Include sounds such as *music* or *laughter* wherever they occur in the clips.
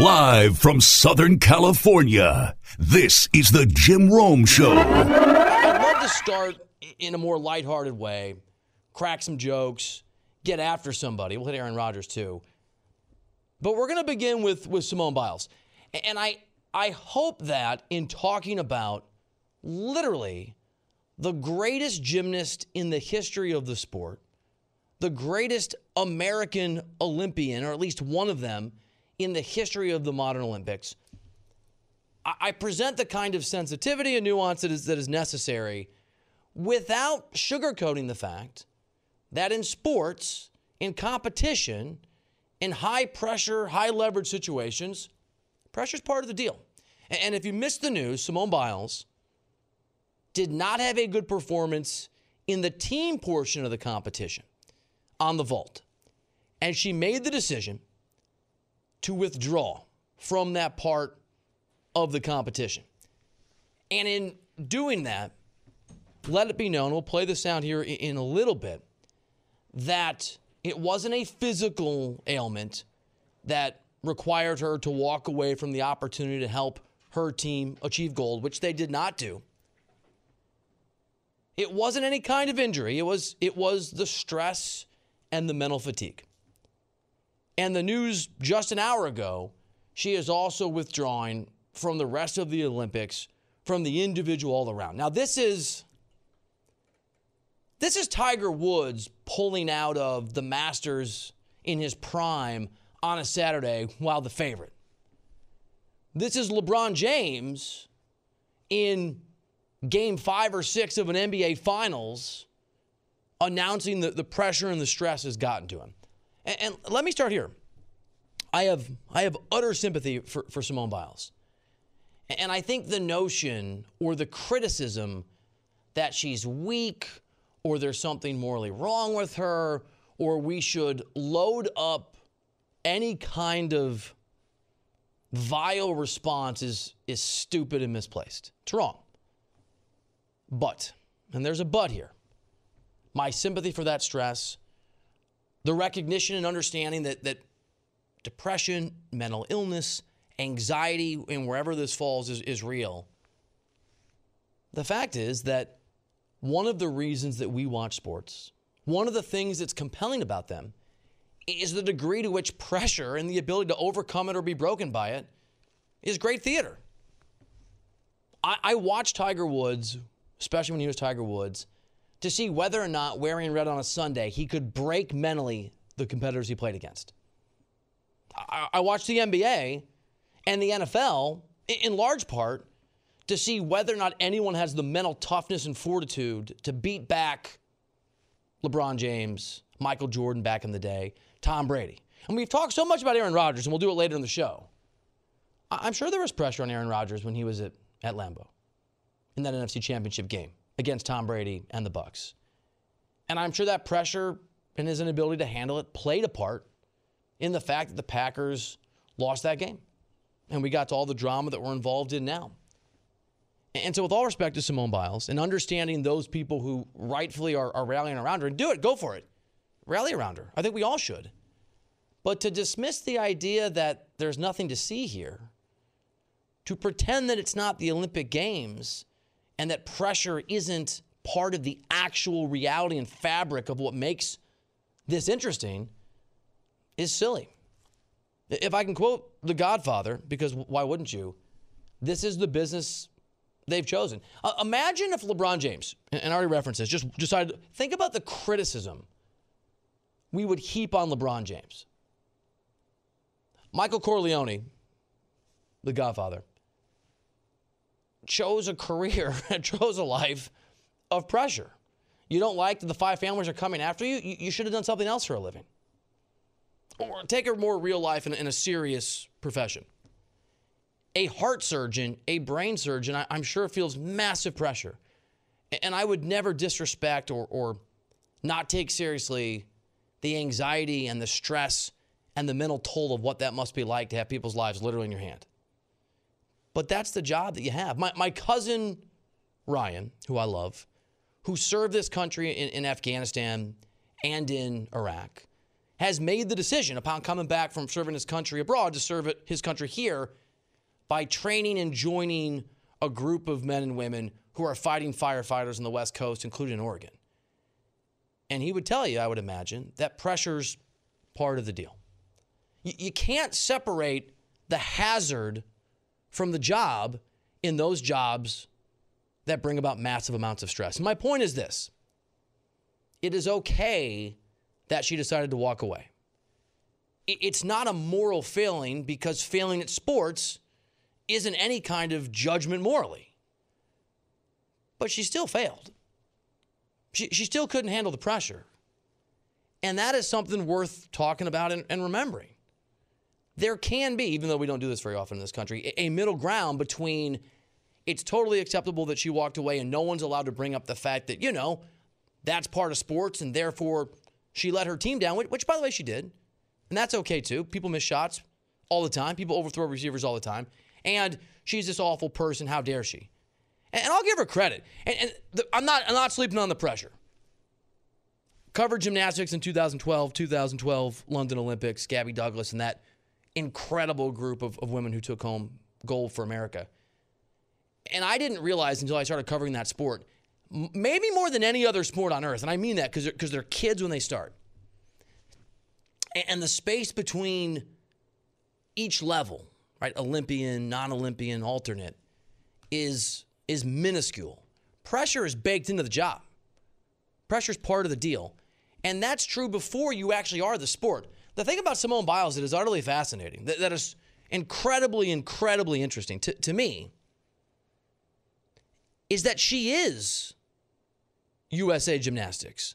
Live from Southern California, this is the Jim Rome Show. I'd love to start in a more lighthearted way, crack some jokes, get after somebody. We'll hit Aaron Rodgers too. But we're going to begin with, with Simone Biles. And I, I hope that in talking about literally the greatest gymnast in the history of the sport, the greatest American Olympian, or at least one of them in the history of the modern Olympics, I, I present the kind of sensitivity and nuance that is, that is necessary without sugarcoating the fact that in sports, in competition, in high pressure, high leverage situations, pressure is part of the deal. And if you missed the news, Simone Biles did not have a good performance in the team portion of the competition on the vault. And she made the decision to withdraw from that part of the competition. And in doing that, let it be known, we'll play the sound here in a little bit, that it wasn't a physical ailment that required her to walk away from the opportunity to help her team achieve gold, which they did not do. It wasn't any kind of injury. It was it was the stress and the mental fatigue. And the news just an hour ago, she is also withdrawing from the rest of the Olympics, from the individual all around. Now this is this is Tiger Woods pulling out of the Masters in his prime on a Saturday while the favorite. This is LeBron James in game five or six of an NBA Finals announcing that the pressure and the stress has gotten to him. And, and, let me start here. I have, I have utter sympathy for, for Simone Biles. And I think the notion or the criticism that she's weak or there's something morally wrong with her or we should load up any kind of vile response is, is stupid and misplaced. It's wrong. But, and there's a but here, my sympathy for that stress, the recognition and understanding that, that depression, mental illness, anxiety, and wherever this falls is, is real. The fact is that one of the reasons that we watch sports, one of the things that's compelling about them, is the degree to which pressure and the ability to overcome it or be broken by it is great theater. I, I watched Tiger Woods especially when he was Tiger Woods, to see whether or not wearing red on a Sunday he could break mentally the competitors he played against. I, I watched the NBA and the NFL in large part to see whether or not anyone has the mental toughness and fortitude to beat back LeBron James, Michael Jordan back in the day, Tom Brady. And we've talked so much about Aaron Rodgers, and we'll do it later in the show. I'm sure there was pressure on Aaron Rodgers when he was at, at Lambeau in that NFC Championship game against Tom Brady and the Bucs. And I'm sure that pressure and his inability to handle it played a part in the fact that the Packers lost that game. And we got to all the drama that we're involved in now. And so, with all respect to Simone Biles and understanding those people who rightfully are, are rallying around her, and do it, go for it. Rally around her. I think we all should. But to dismiss the idea that there's nothing to see here, to pretend that it's not the Olympic Games, and that pressure isn't part of the actual reality and fabric of what makes this interesting is silly. If I can quote The Godfather, because why wouldn't you? This is the business they've chosen. Uh, imagine if LeBron James, and I already referenced this, just decided, think about the criticism we would heap on LeBron James. Michael Corleone, The Godfather, chose a career, *laughs* chose a life of pressure. You don't like that the five families are coming after you? You, you should have done something else for a living. Or take a more real life in, in a serious profession. A heart surgeon, a brain surgeon, I, I'm sure feels massive pressure. And I would never disrespect or, or not take seriously the anxiety and the stress and the mental toll of what that must be like to have people's lives literally in your hand. But that's the job that you have. My, my cousin Ryan, who I love, who served this country in, in Afghanistan and in Iraq, has made the decision upon coming back from serving his country abroad to serve his country here by training and joining a group of men and women who are fighting firefighters on the West Coast, including in Oregon. And he would tell you, I would imagine, that pressure's part of the deal. You, you can't separate the hazard from the job in those jobs that bring about massive amounts of stress. My point is this it is okay that she decided to walk away. It's not a moral failing because failing at sports isn't any kind of judgment morally. But she still failed. She, she still couldn't handle the pressure. And that is something worth talking about and, and remembering. There can be, even though we don't do this very often in this country, a, middle ground between it's totally acceptable that she walked away and no one's allowed to bring up the fact that, you know, that's part of sports and therefore she let her team down, which, by the way, she did. And that's okay too. People miss shots all the time, people overthrow receivers all the time. And she's this awful person. How dare she? And, and I'll give her credit. And, and the, I'm, not, I'm not sleeping on the pressure. Covered gymnastics in 2012, 2012 London Olympics, Gabby Douglas, and that incredible group of, of women who took home gold for America. And I didn't realize until I started covering that sport, maybe more than any other sport on earth, and I mean that because they're, they're kids when they start. And the space between each level, right, Olympian, non-Olympian, alternate, is is minuscule. Pressure is baked into the job. Pressure is part of the deal. And that's true before you actually are the sport. The thing about Simone Biles that is utterly fascinating, that, that is incredibly, incredibly interesting to, to me, is that she is USA Gymnastics.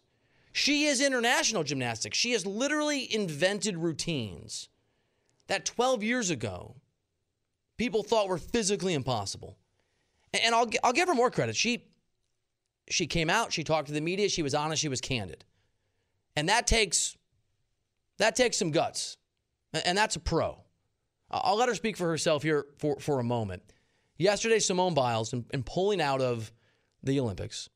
She is international gymnastics. She has literally invented routines that 12 years ago people thought were physically impossible. And I'll, I'll give her more credit. She, she came out, she talked to the media, she was honest, she was candid. And that takes, that takes some guts. And that's a pro. I'll let her speak for herself here for, for a moment. Yesterday, Simone Biles, in, in pulling out of the Olympics,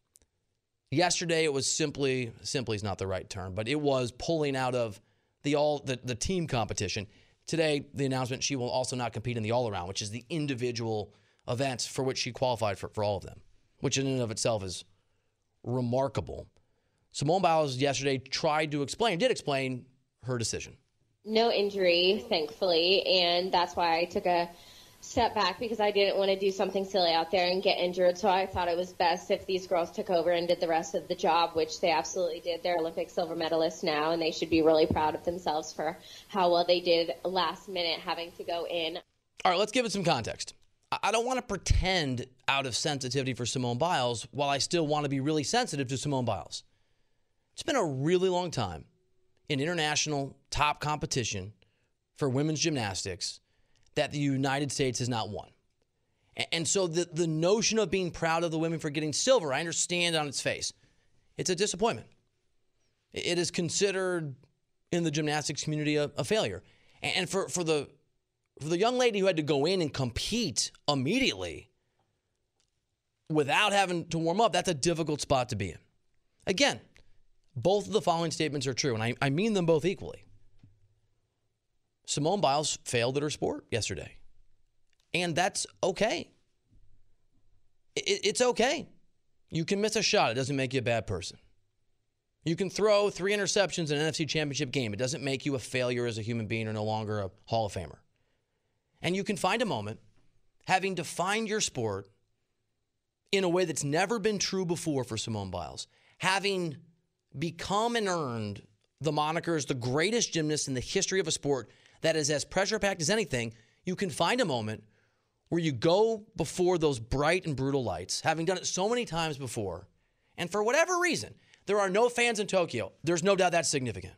yesterday it was simply, simply is not the right term, but it was pulling out of the all the, the team competition. Today, the announcement she will also not compete in the all around, which is the individual events for which she qualified for, for all of them, which in and of itself is remarkable. Simone Biles yesterday tried to explain, did explain her decision. No injury, thankfully, and that's why I took a step back because I didn't want to do something silly out there and get injured. So I thought it was best if these girls took over and did the rest of the job, which they absolutely did. They're Olympic silver medalists now, and they should be really proud of themselves for how well they did last minute having to go in. All right, let's give it some context. I don't want to pretend out of sensitivity for Simone Biles while I still want to be really sensitive to Simone Biles. It's been a really long time in international top competition for women's gymnastics that the United States has not won. And so the, the notion of being proud of the women for getting silver, I understand on its face. It's a disappointment. It is considered in the gymnastics community a, a failure. And for, for the for the young lady who had to go in and compete immediately without having to warm up, that's a difficult spot to be in. Again, both of the following statements are true, and I, I mean them both equally. Simone Biles failed at her sport yesterday, and that's okay. It, it's okay. You can miss a shot, it doesn't make you a bad person. You can throw three interceptions in an NFC championship game. It doesn't make you a failure as a human being or no longer a Hall of Famer. And you can find a moment having defined your sport in a way that's never been true before for Simone Biles, having become and earned the moniker as the greatest gymnast in the history of a sport that is as pressure packed as anything, you can find a moment where you go before those bright and brutal lights, having done it so many times before, and for whatever reason, there are no fans in Tokyo. There's no doubt that's significant.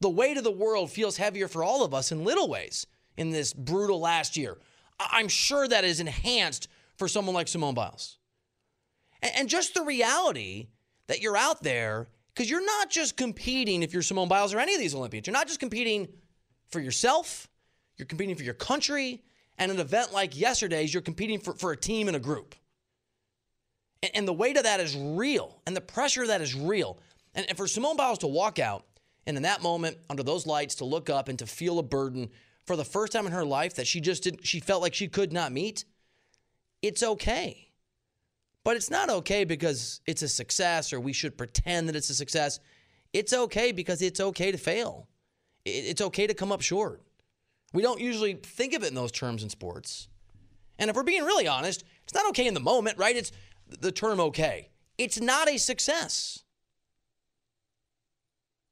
The weight of the world feels heavier for all of us in little ways in this brutal last year. I'm sure that is enhanced for someone like Simone Biles. And just the reality that you're out there, because you're not just competing if you're Simone Biles or any of these Olympians, you're not just competing for yourself, you're competing for your country, and an event like yesterday's, you're competing for, for a team and a group. And, and the weight of that is real, and the pressure of that is real. And, and for Simone Biles to walk out And in that moment, under those lights, to look up and to feel a burden for the first time in her life that she just didn't, she felt like she could not meet, it's okay. But it's not okay because it's a success or we should pretend that it's a success. It's okay because it's okay to fail. It's okay to come up short. We don't usually think of it in those terms in sports. And if we're being really honest, it's not okay in the moment, right? It's the term okay. It's not a success.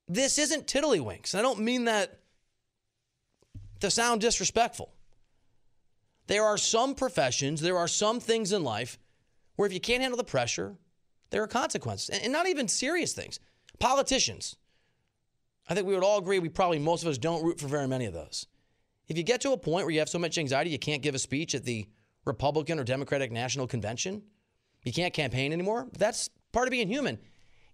This isn't tiddlywinks. And I don't mean that to sound disrespectful. There are some professions, there are some things in life where if you can't handle the pressure, there are consequences, and not even serious things. Politicians. I think we would all agree we probably, most of us, don't root for very many of those. If you get to a point where you have so much anxiety you can't give a speech at the Republican or Democratic National Convention, you can't campaign anymore, that's part of being human.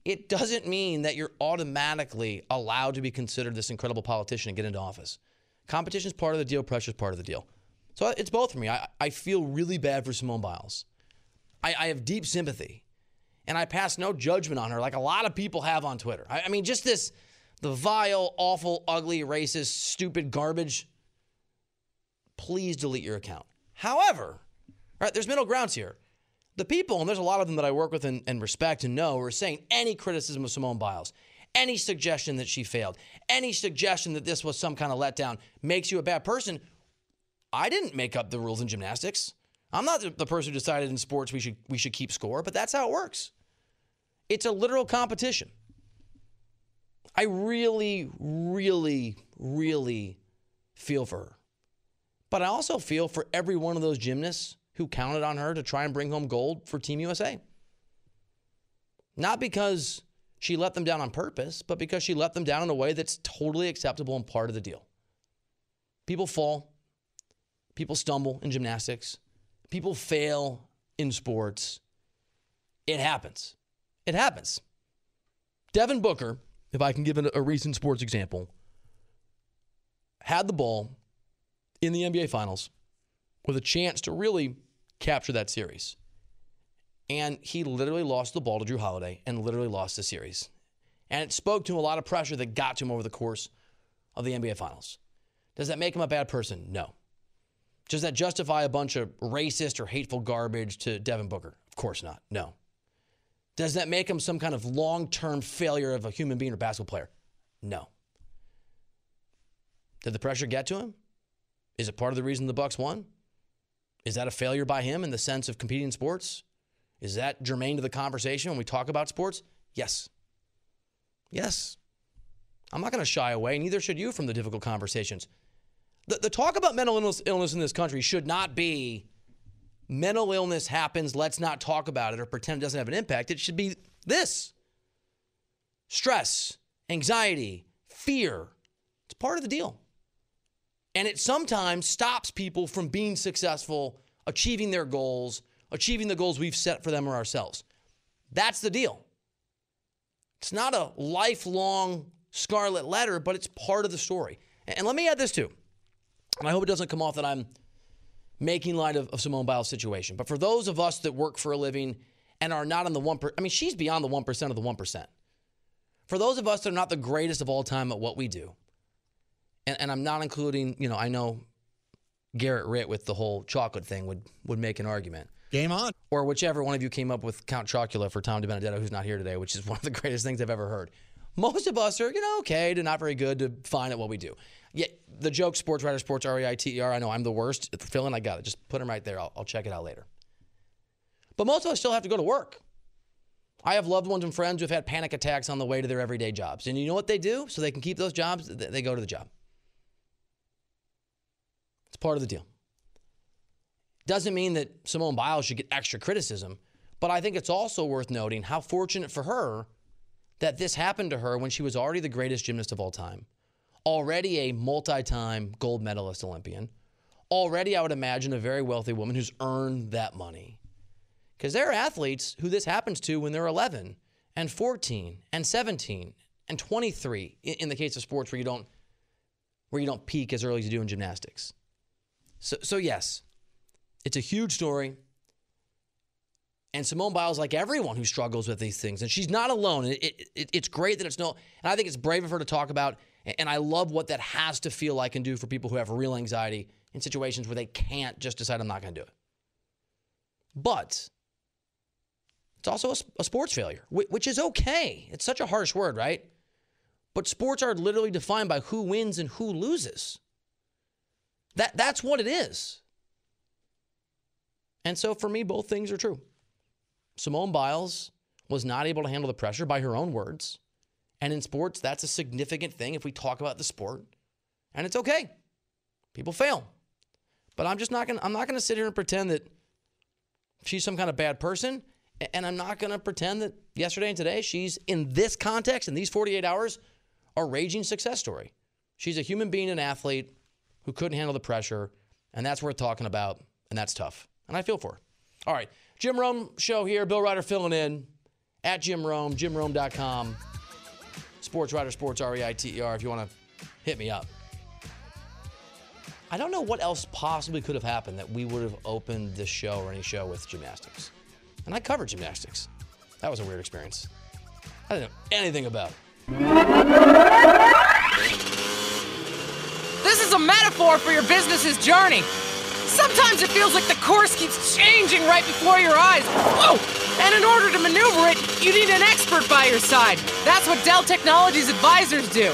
It doesn't mean that you're automatically allowed to be considered this incredible politician and get into office. Competition is part of the deal, pressure is part of the deal. So it's both for me. I, I feel really bad for Simone Biles. I, I, have deep sympathy. And I pass no judgment on her like a lot of people have on Twitter. I, I mean, just this the vile, awful, ugly, racist, stupid garbage. Please delete your account. However, right, there's middle grounds here. The people, and there's a lot of them that I work with and, and respect and know, are saying any criticism of Simone Biles, any suggestion that she failed, any suggestion that this was some kind of letdown makes you a bad person. I didn't make up the rules in gymnastics. I'm not the person who decided in sports we should we should keep score, but that's how it works. It's a literal competition. I really, really, really feel for her. But I also feel for every one of those gymnasts who counted on her to try and bring home gold for Team USA. Not because she let them down on purpose, but because she let them down in a way that's totally acceptable and part of the deal. People fall, people stumble in gymnastics, people fail in sports. It happens. It happens. Devin Booker, if I can give a recent sports example, had the ball in the NBA Finals with a chance to really capture that series. And he literally lost the ball to Jrue Holiday and literally lost the series. And it spoke to a lot of pressure that got to him over the course of the NBA Finals. Does that make him a bad person? No. Does that justify a bunch of racist or hateful garbage to Devin Booker? Of course not. No. Does that make him some kind of long term failure of a human being or basketball player? No. Did the pressure get to him? Is it part of the reason the Bucks won? Is that a failure by him in the sense of competing in sports? Is that germane to the conversation when we talk about sports? Yes. Yes. I'm not going to shy away, neither should you, from the difficult conversations. The, the talk about mental illness, illness in this country should not be mental illness happens, let's not talk about it or pretend it doesn't have an impact. It should be this stress, anxiety, fear. It's part of the deal. And it sometimes stops people from being successful, achieving their goals, achieving the goals we've set for them or ourselves. That's the deal. It's not a lifelong scarlet letter, but it's part of the story. And let me add this too. And I hope it doesn't come off that I'm making light of, of Simone Biles' situation. But for those of us that work for a living and are not on the 1%, I mean, she's beyond the 1% of the 1%. For those of us that are not the greatest of all time at what we do, and, and I'm not including, you know, I know Garrett Ritt with the whole chocolate thing would would make an argument. Game on. Or whichever one of you came up with Count Chocula for Tom DiBenedetto, who's not here today, which is one of the *laughs* greatest things I've ever heard. Most of us are, you know, okay to not very good to fine at what we do. Yeah, the joke, sports writer, sports R E I T E R. I know I'm the worst. And I got it. Just put him right there. I'll, I'll check it out later. But most of us still have to go to work. I have loved ones and friends who've had panic attacks on the way to their everyday jobs. And you know what they do so they can keep those jobs? They go to the job It's part of the deal. Doesn't mean that Simone Biles should get extra criticism, but I think it's also worth noting how fortunate for her that this happened to her when she was already the greatest gymnast of all time, already a multi time gold medalist Olympian, already, I would imagine, a very wealthy woman who's earned that money. Because there are athletes who this happens to when they're 11 and 14 and 17 and 23 in the case of sports where you don't where you don't peak as early as you do in gymnastics. So, so yes, it's a huge story. And Simone Biles, like everyone who struggles with these things, and she's not alone. It, it, it, it's great that it's no, and I think it's brave of her to talk about. And I love what that has to feel like and do for people who have real anxiety in situations where they can't just decide, I'm not going to do it. But it's also a, a sports failure, which is okay. It's such a harsh word, right? But sports are literally defined by who wins and who loses. That, that's what it is. And so for me, both things are true. Simone Biles was not able to handle the pressure by her own words. And in sports, that's a significant thing if we talk about the sport. And it's okay. People fail. But I'm just not going to I'm not going to sit here and pretend that she's some kind of bad person and I'm not going to pretend that yesterday and today she's in this context in these 48 hours a raging success story. She's a human being, an athlete who couldn't handle the pressure, and that's worth talking about, and that's tough. And I feel for her. All right, Jim Rome show here. Bill Reiter filling in at Jim Rome, jimrome.com. Sports Writer, Sports R E I T E R, if you want to hit me up. I don't know what else possibly could have happened that we would have opened this show or any show with gymnastics. And I covered gymnastics. That was a weird experience. I didn't know anything about it. This is a metaphor for your business's journey. Sometimes it feels like the course keeps changing right before your eyes. Whoa! And in order to maneuver it, you need an expert by your side. That's what Dell Technologies advisors do.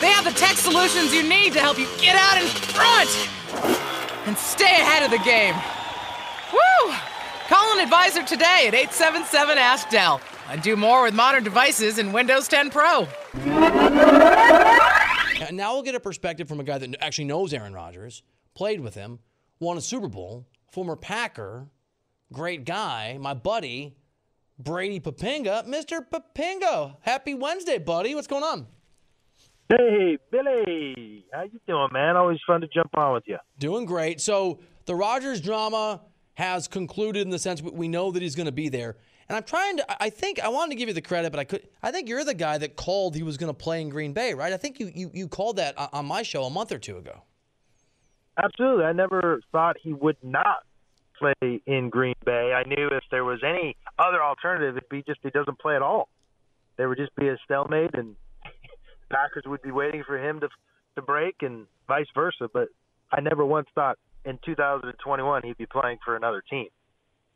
They have the tech solutions you need to help you get out in front and stay ahead of the game. Woo! Call an advisor today at 877 Ask Dell and do more with modern devices in Windows 10 Pro. Now we'll get a perspective from a guy that actually knows Aaron Rodgers, played with him, won a Super Bowl, former Packer, great guy, my buddy, Brady Poppinga. Mr. Poppinga, happy Wednesday, buddy. What's going on? Hey, Billy. How you doing, man? Always fun to jump on with you. Doing great. So the Rodgers drama has concluded in the sense we know that he's going to be there. And I'm trying to. I think I wanted to give you the credit, but I could. I think you're the guy that called he was going to play in Green Bay, right? I think you you you called that on my show a month or two ago. Absolutely, I never thought he would not play in Green Bay. I knew if there was any other alternative, it'd be just he doesn't play at all. There would just be a stalemate, and *laughs* Packers would be waiting for him to to break, and vice versa. But I never once thought in 2021 he'd be playing for another team.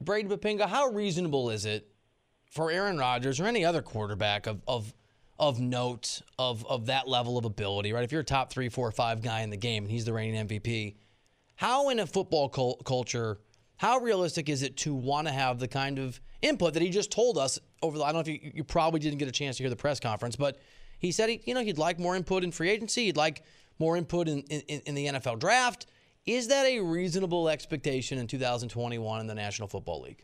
Brady Poppinga, how reasonable is it for Aaron Rodgers or any other quarterback of of of note of of that level of ability, right? If you're a top three, four, five guy in the game and he's the reigning MVP, how in a football cult- culture, how realistic is it to want to have the kind of input that he just told us over the? I don't know if you, you probably didn't get a chance to hear the press conference, but he said he, you know, he'd like more input in free agency, he'd like more input in, in, in the NFL draft. Is that a reasonable expectation in 2021 in the National Football League?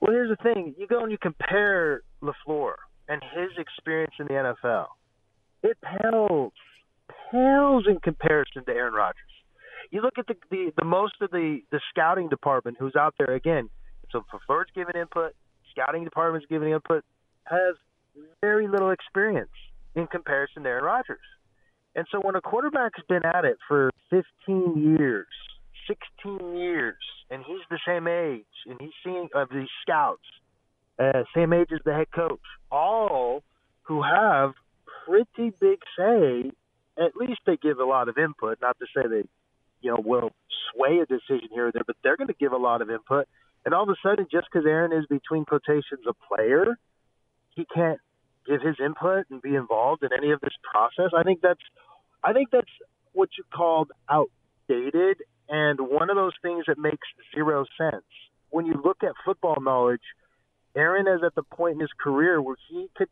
Well, here's the thing: you go and you compare LaFleur and his experience in the NFL. It pales, pales in comparison to Aaron Rodgers. You look at the the, the most of the the scouting department who's out there again. So preferred's giving input, scouting department's giving input, has very little experience in comparison to Aaron Rodgers. And so when a quarterback's been at it for 15 years, 16 years, and he's the same age, and he's seeing of these scouts, uh, same age as the head coach, all who have pretty big say. At least they give a lot of input. Not to say they, you know, will sway a decision here or there, but they're going to give a lot of input. And all of a sudden, just because Aaron is between quotations a player, he can't give his input and be involved in any of this process. I think that's I think that's what you called outdated and one of those things that makes zero sense. When you look at football knowledge, Aaron is at the point in his career where he could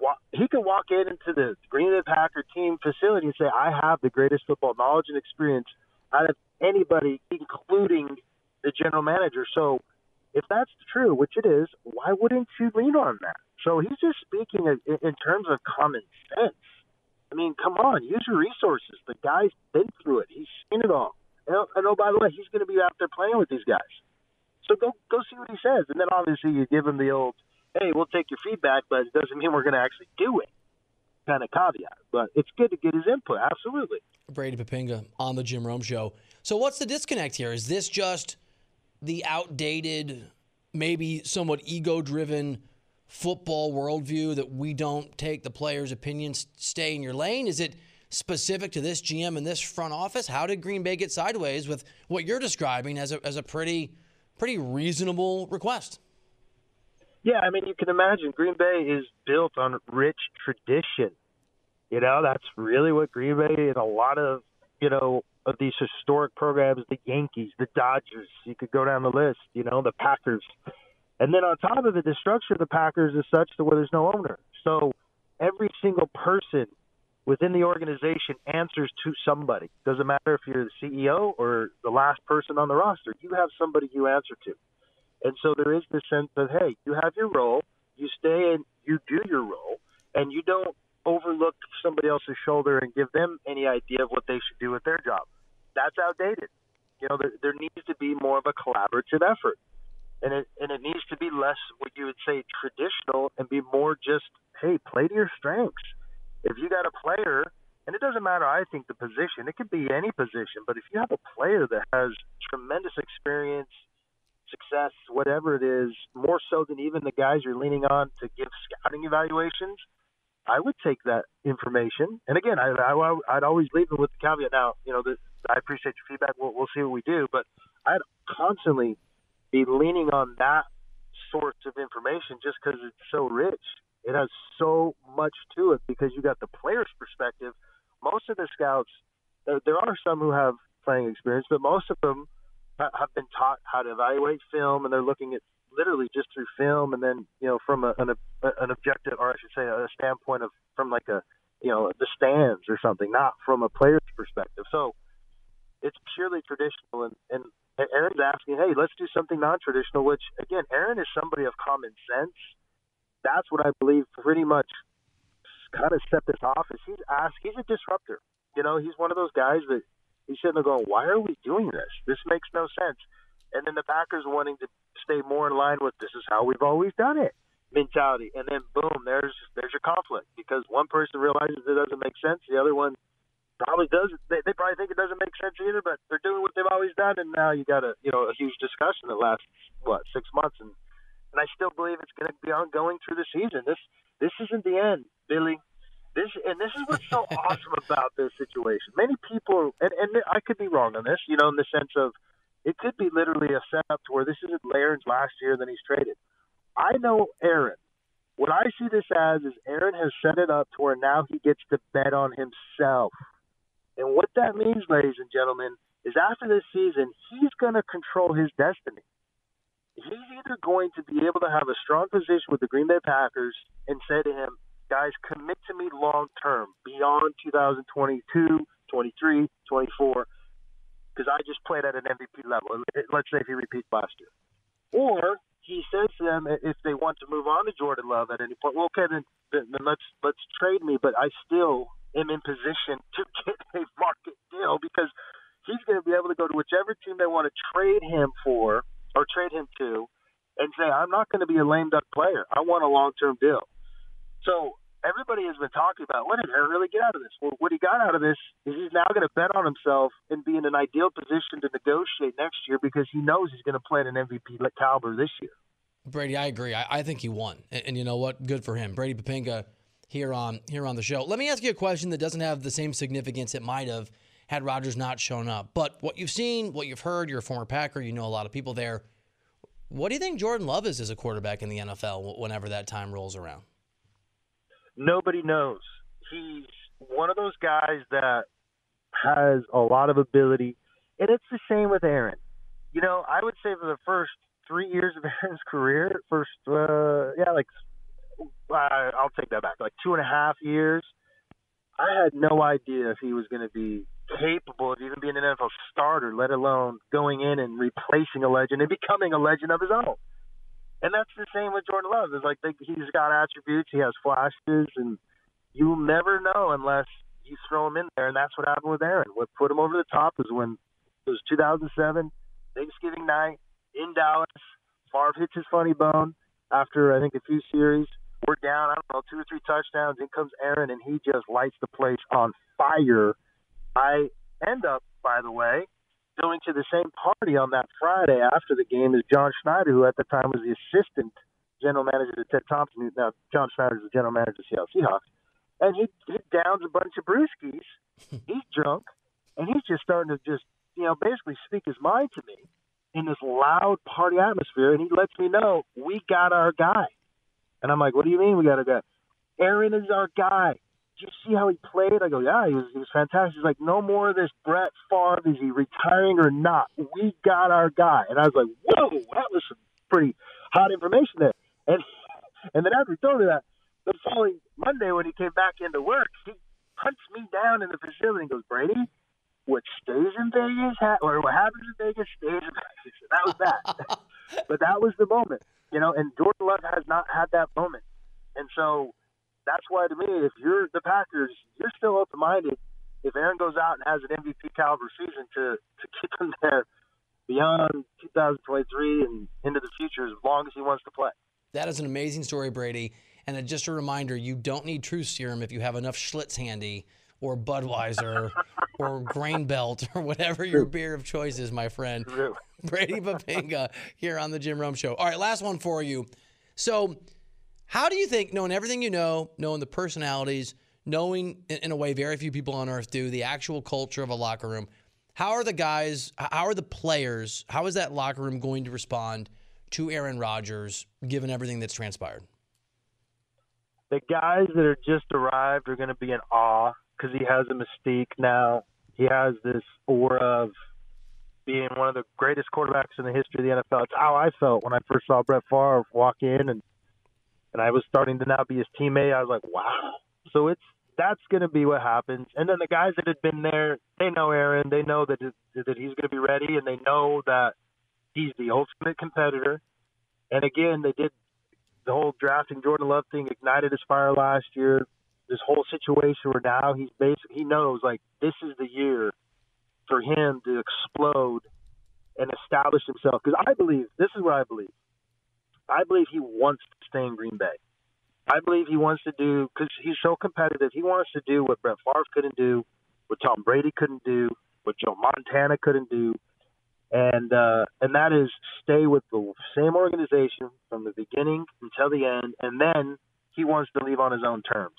walk, he could walk in into the Green Bay Packer team facility and say, "I have the greatest football knowledge and experience out of anybody, including the general manager." So, if that's true, which it is, why wouldn't you lean on that? So he's just speaking in terms of common sense. I mean, come on, use your resources. The guy's been through it. He's seen it all. And, and oh, by the way, he's going to be out there playing with these guys. So go go see what he says, and then obviously you give him the old, "Hey, we'll take your feedback, but it doesn't mean we're going to actually do it." Kind of caveat, but it's good to get his input. Absolutely. Brady Poppinga on the Jim Rome Show. So what's the disconnect here? Is this just the outdated maybe somewhat ego driven football worldview that we don't take the players' opinions, stay in your lane? Is it specific to this GM and this front office? How did Green Bay get sideways with what you're describing as a, as a pretty pretty reasonable request? Yeah, I mean, you can imagine Green Bay is built on rich tradition. You know, that's really what Green Bay and a lot of, you know, of these historic programs, the Yankees, the Dodgers, you could go down the list, you know, the Packers. And then on top of it, the structure of the Packers is such that where there's no owner. So every single person within the organization answers to somebody. Doesn't matter if you're the CEO or the last person on the roster, you have somebody you answer to. And so there is this sense of, hey, you have your role, you stay and you do your role, and you don't overlook somebody else's shoulder and give them any idea of what they should do with their job. That's outdated. You know, there, there needs to be more of a collaborative effort. And it, and it needs to be less what you would say traditional and be more just, hey, play to your strengths. If you got a player, and it doesn't matter, I think, the position, it could be any position, but if you have a player that has tremendous experience, success, whatever it is, more so than even the guys you're leaning on to give scouting evaluations – I would take that information. And again, I, I I'd always leave it with the caveat. Now, you know, I appreciate your feedback. We'll, we'll see what we do, but I'd constantly be leaning on that source of information just because it's so rich. It has so much to it because you got the player's perspective. Most of the scouts, there, there are some who have playing experience, but most of them have been taught how to evaluate film, and they're looking at literally just through film, and then you know from a, an an objective, or I should say, a standpoint of from like a you know the stands or something, not from a player's perspective. So it's purely traditional, and and Aaron's asking, hey, let's do something non-traditional. Which again, Aaron is somebody of common sense. That's what I believe pretty much kind of set this off. Is he's asked, he's a disruptor. You know, he's one of those guys that he's sitting there going, why are we doing this? This makes no sense and then the Packers wanting to stay more in line with this is how we've always done it mentality, and then boom, there's there's your conflict because one person realizes it doesn't make sense, the other one probably does. They, they probably think it doesn't make sense either, but they're doing what they've always done, and now you got a you know a huge discussion that lasts what six months, and and I still believe it's going to be ongoing through the season. This this isn't the end, Billy. This and this is what's so *laughs* awesome about this situation. Many people, and, and I could be wrong on this, you know, in the sense of it could be literally a setup to where this isn't Aaron's last year, then he's traded. I know Aaron. What I see this as is Aaron has set it up to where now he gets to bet on himself. And what that means, ladies and gentlemen, is after this season, he's going to control his destiny. He's either going to be able to have a strong position with the Green Bay Packers and say to him, guys, commit to me long term, beyond 2022, 23, 24 because I just played at an MVP level. Let's say if he repeats last year, or he says to them if they want to move on to Jordan Love at any point, well, okay, then, then let's let's trade me, but I still am in position to *laughs* get a market deal because he's going to be able to go to whichever team they want to trade him for or trade him to, and say I'm not going to be a lame duck player. I want a long term deal. So everybody has been talking about what did Aaron really get out of this? Well, what he got out of this is he's now going to bet on himself and be in an ideal position to negotiate next year because he knows he's going to play at an MVP caliber this year. Brady, I agree. I, I think he won, and, and, you know what? Good for him, Brady Poppinga here on here on the show. Let me ask you a question that doesn't have the same significance it might have had Rodgers not shown up. But what you've seen, what you've heard, you're a former Packer, you know a lot of people there. What do you think Jordan Love is as a quarterback in the NFL whenever that time rolls around? nobody knows. He's one of those guys that has a lot of ability, and it's the same with Aaron. You know, I would say for the first three years of *laughs* Aaron's career, first, uh, yeah, like I'll take that back, like two and a half years. I had no idea if he was going to be capable of even being an NFL starter, let alone going in and replacing a legend and becoming a legend of his own. And that's the same with Jordan Love. It's like they, he's got attributes, he has flashes, and you'll never know unless you throw him in there. And that's what happened with Aaron. What put him over the top is when it was 2007, Thanksgiving night in Dallas. Favre hits his funny bone after I think a few series. We're down, I don't know, two or three touchdowns. In comes Aaron, and he just lights the place on fire. I end up, by the way, going to the same party on that Friday after the game as John Schneider, who at the time was the assistant general manager to Ted Thompson. Now John Schneider is the general manager of the Seattle Seahawks, and he he downs a bunch of brewskis. *laughs* he's drunk, and he's just starting to just you know basically speak his mind to me in this loud party atmosphere, and he lets me know we got our guy. And I'm like, what do you mean we got a guy? Aaron is our guy. Did you see how he played? I go, yeah, he was, he was fantastic. He's like, no more of this Brett Favre. Is he retiring or not? We got our guy. And I was like, whoa, that was some pretty hot information there. And *laughs* and then after he told me that, the following Monday when he came back into work, he hunts me down in the facility and goes, Brady, what stays in Vegas ha- or what happens in Vegas stays in Vegas. And that was that. *laughs* but that was the moment, you know. And Jordan Love has not had that moment, and so that's why to me, if you're the Packers, you're still open minded. If Aaron goes out and has an MVP caliber season to to keep him there beyond 2023 and into the future as long as he wants to play. That is an amazing story, Brady. And uh, just a reminder, you don't need truth serum if you have enough Schlitz handy or Budweiser *laughs* or Grain Belt or whatever your beer of choice is, my friend. *laughs* Brady Poppinga here on the Jim Rome Show. All right, last one for you. So, how do you think, knowing everything you know, knowing the personalities, knowing in, a way very few people on earth do, the actual culture of a locker room, how are the guys, how are the players, how is that locker room going to respond to Aaron Rodgers given everything that's transpired? The guys that are just arrived are going to be in awe because he has a mystique now. He has this aura of being one of the greatest quarterbacks in the history of the NFL. It's how I felt when I first saw Brett Favre walk in and and I was starting to now be his teammate. I was like, wow. So it's that's going to be what happens. And then the guys that had been there, they know Aaron. They know that that he's going to be ready, and they know that he's the ultimate competitor. And again, they did the whole drafting Jordan Love thing ignited his fire last year. This whole situation where now he's basically he knows like this is the year for him to explode and establish himself. Because I believe this is what I believe. I believe he wants to stay in Green Bay. I believe he wants to do because he's so competitive. He wants to do what Brett Favre couldn't do, what Tom Brady couldn't do, what Joe Montana couldn't do, and uh, and that is stay with the same organization from the beginning until the end, and then he wants to leave on his own terms.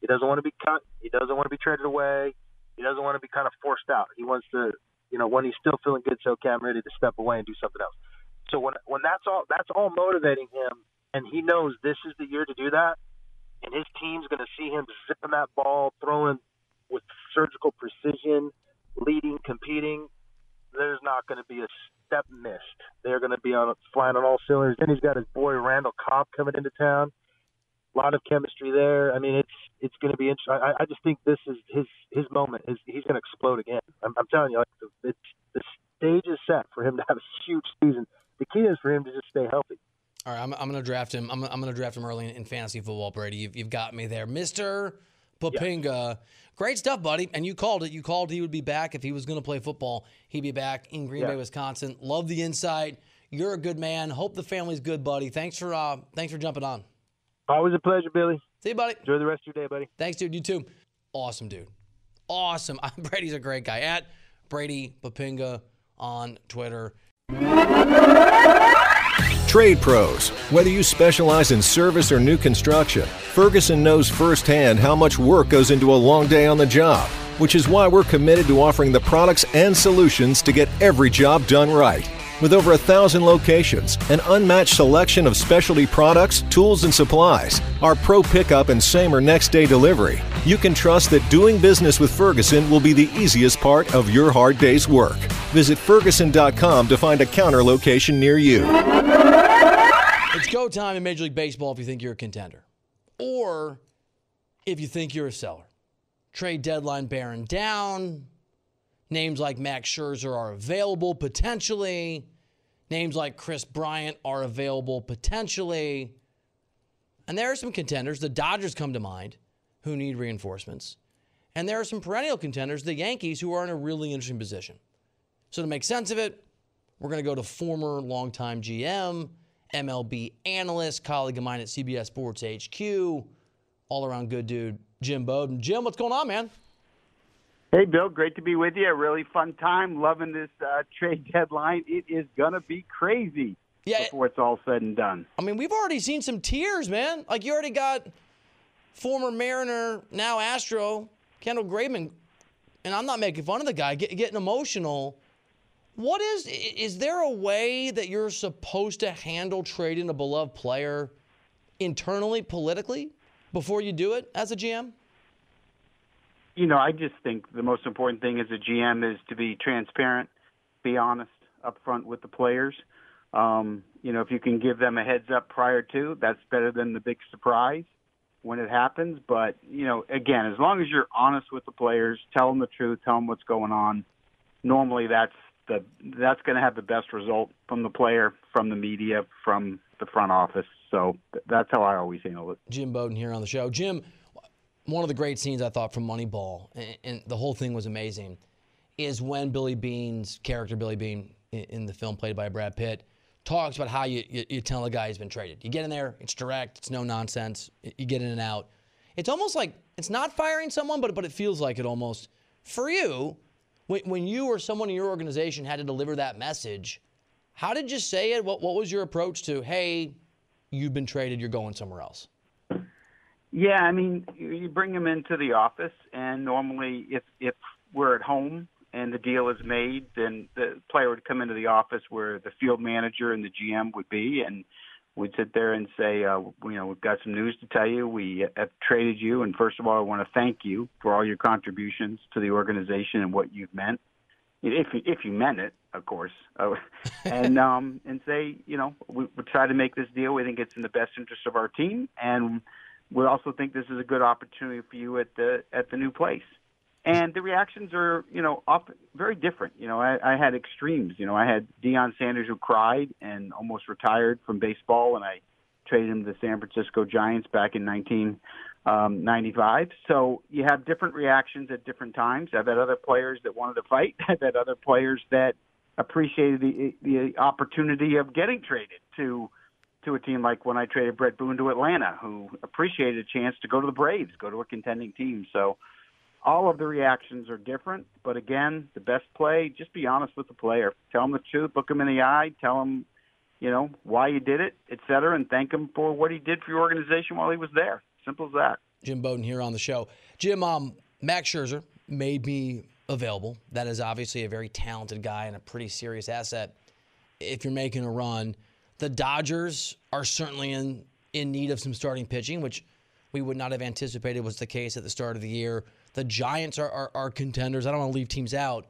He doesn't want to be cut. He doesn't want to be traded away. He doesn't want to be kind of forced out. He wants to, you know, when he's still feeling good, so okay, I'm ready to step away and do something else. So when when that's all that's all motivating him, and he knows this is the year to do that, and his team's going to see him zipping that ball, throwing with surgical precision, leading, competing. There's not going to be a step missed. They're going to be on flying on all cylinders. Then he's got his boy Randall Cobb coming into town. A lot of chemistry there. I mean, it's it's going to be interesting. I, I just think this is his his moment. Is he's going to explode again? I'm, I'm telling you, like the, it's, the stage is set for him to have a huge season. The key is for him to just stay healthy. All right, I'm, I'm going to draft him. I'm, I'm going to draft him early in, in fantasy football, Brady. You've, you've got me there. Mr. Poppinga. Great stuff, buddy. And you called it. You called he would be back if he was going to play football. He'd be back in Green Yeah. Bay, Wisconsin. Love the insight. You're a good man. Hope the family's good, buddy. Thanks for uh, thanks for jumping on. Always a pleasure, Billy. See you, buddy. Enjoy the rest of your day, buddy. Thanks, dude. You too. Awesome, dude. Awesome. *laughs* Brady's a great guy. At Brady Poppinga on Twitter. Trade pros. Whether you specialize in service or new construction, Ferguson knows firsthand how much work goes into a long day on the job, which is why we're committed to offering the products and solutions to get every job done right. With over a thousand locations, an unmatched selection of specialty products, tools, and supplies, our pro pickup and same or next day delivery, you can trust that doing business with Ferguson will be the easiest part of your hard day's work. Visit Ferguson.com to find a counter location near you. It's go time in Major League Baseball if you think you're a contender, or if you think you're a seller. Trade deadline bearing down. Names like Max Scherzer are available potentially. Names like Kris Bryant are available potentially. And there are some contenders. The Dodgers come to mind who need reinforcements. And there are some perennial contenders, the Yankees, who are in a really interesting position. So, to make sense of it, we're going to go to former longtime GM, MLB analyst, colleague of mine at CBS Sports HQ, all around good dude, Jim Bowden. Jim, what's going on, man? Hey, Bill, great to be with you. A really fun time. Loving this uh, *laughs* trade deadline. It is going to be crazy Yeah, before it's all said and done. I mean, we've already seen some tears, man. Like you already got former Mariner, now Astro, Kendall Graveman, and I'm not making fun of the guy, get, getting emotional. What is is there a way that you're supposed to handle trading a beloved player internally, politically, before you do it as a GM? You know, I just think the most important thing as a GM is to be transparent, be honest up front with the players. Um, you know, if you can give them a heads up prior to, that's better than the big surprise when it happens. But, you know, again, as long as you're honest with the players, tell them the truth, tell them what's going on, normally that's the that's going to have the best result from the player, from the media, from the front office. So that's how I always handle it. Jim Bowden here on the show. Jim, one of the great scenes I thought from Moneyball, and, and the whole thing was amazing, is when Billy Beane's character, Billy Beane, in, in the film played by Brad Pitt, talks about how you, you, you tell a guy he's been traded. You get in there, it's direct, it's no nonsense, you get in and out. It's almost like it's not firing someone, but, but it feels like it almost. For you, when, when you or someone in your organization had to deliver that message, how did you say it? What, what was your approach to, hey, you've been traded, you're going somewhere else? Yeah, I mean, you bring them into the office, and normally, if if we're at home and the deal is made, then the player would come into the office where the field manager and the GM would be, and we'd sit there and say, uh, you know, we've got some news to tell you. We have traded you, and first of all, I want to thank you for all your contributions to the organization and what you've meant. If you, if you meant it, of course, uh, *laughs* and um, and say, you know, we, we try to make this deal. We think it's in the best interest of our team, and we also think this is a good opportunity for you at the at the new place. And the reactions are, you know, often very different. You know, I, I had extremes. You know, I had Deion Sanders who cried and almost retired from baseball, and I traded him to the San Francisco Giants back in 1995. Um, so you have different reactions at different times. I've had other players that wanted to fight. *laughs* I've had other players that appreciated the the opportunity of getting traded to to a team like when I traded Bret Boone to Atlanta, who appreciated a chance to go to the Braves, go to a contending team. So all of the reactions are different, but again, the best play, just be honest with the player. Tell him the truth, look him in the eye, tell him, you know, why you did it, et cetera, and thank him for what he did for your organization while he was there. Simple as that. Jim Bowden here on the show. Jim, um, Max Scherzer may be available. That is obviously a very talented guy and a pretty serious asset. If you're making a run, the Dodgers are certainly in in need of some starting pitching, which we would not have anticipated was the case at the start of the year. The Giants are, are, are contenders. I don't want to leave teams out.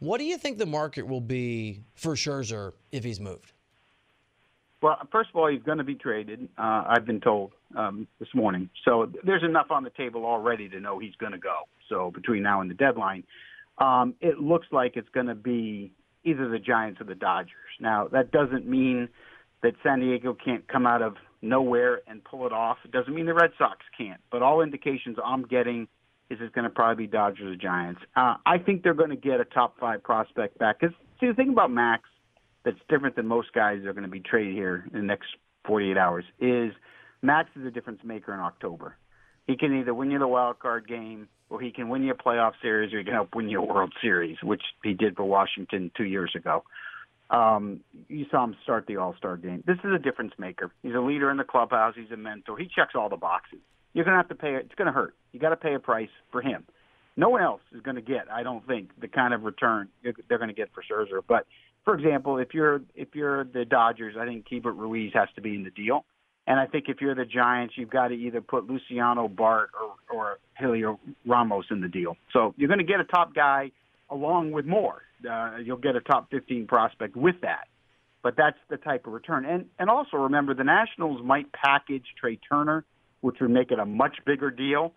What do you think the market will be for Scherzer if he's moved? Well, first of all, he's going to be traded. Uh, I've been told um, this morning. So there's enough on the table already to know he's going to go. So between now and the deadline, um, it looks like it's going to be either the Giants or the Dodgers. Now that doesn't mean that San Diego can't come out of nowhere and pull it off. It doesn't mean the Red Sox can't. But all indications I'm getting is it's going to probably be Dodgers or Giants. Uh, I think they're going to get a top five prospect back. Because see, the thing about Max that's different than most guys that are going to be traded here in the next 48 hours is Max is a difference maker in October. He can either win you the wild card game, or he can win you a playoff series, or he can help win you a World Series, which he did for Washington two years ago. Um, you saw him start the All Star game. This is a difference maker. He's a leader in the clubhouse. He's a mentor. He checks all the boxes. You're going to have to pay. It's going to hurt. You got to pay a price for him. No one else is going to get, I don't think, the kind of return they're going to get for Scherzer. But for example, if you're if you're the Dodgers, I think Keibert Ruiz has to be in the deal. And I think if you're the Giants, you've got to either put Luciano Bart or, or Heliot Ramos in the deal. So you're going to get a top guy along with more. Uh, you'll get a top 15 prospect with that. But that's the type of return. And and also remember the Nationals might package Trea Turner, which would make it a much bigger deal.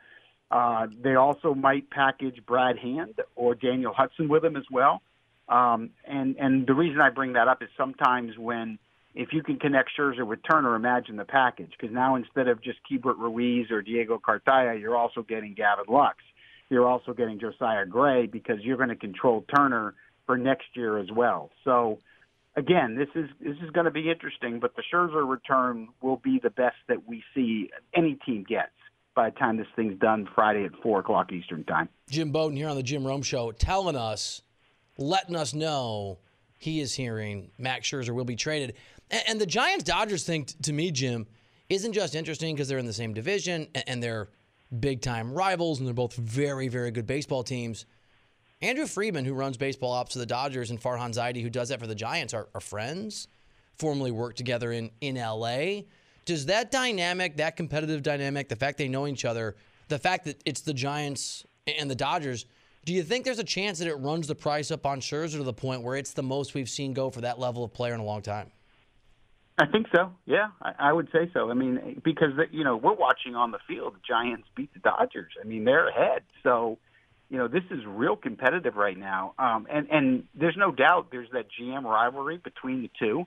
Uh, they also might package Brad Hand or Daniel Hudson with him as well. Um, and and the reason I bring that up is sometimes when if you can connect Scherzer with Turner, imagine the package because now instead of just Keibert Ruiz or Diego Cartaya, you're also getting Gavin Lux. You're also getting Josiah Gray because you're going to control Turner for next year as well. So again, this is this is going to be interesting, but the Scherzer return will be the best that we see any team gets. by the time this thing's done Friday at four o'clock Eastern time. Jim Bowden here on the Jim Rome Show, telling us, letting us know he is hearing Max Scherzer will be traded. And, the Giants Dodgers thing, to me, Jim, isn't just interesting because they're in the same division and they're big time rivals and they're both very, very good baseball teams. Andrew Friedman, who runs baseball ops for the Dodgers, and Farhan Zaidi, who does that for the Giants, are, are friends, formerly worked together in, in LA. Does that dynamic, that competitive dynamic, the fact they know each other, the fact that it's the Giants and the Dodgers, do you think there's a chance that it runs the price up on Scherzer to the point where it's the most we've seen go for that level of player in a long time? I think so. Yeah, I, I would say so. I mean, because you know we're watching on the field, the Giants beat the Dodgers. I mean, they're ahead. So, you know, this is real competitive right now. Um, and and there's no doubt there's that GM rivalry between the two.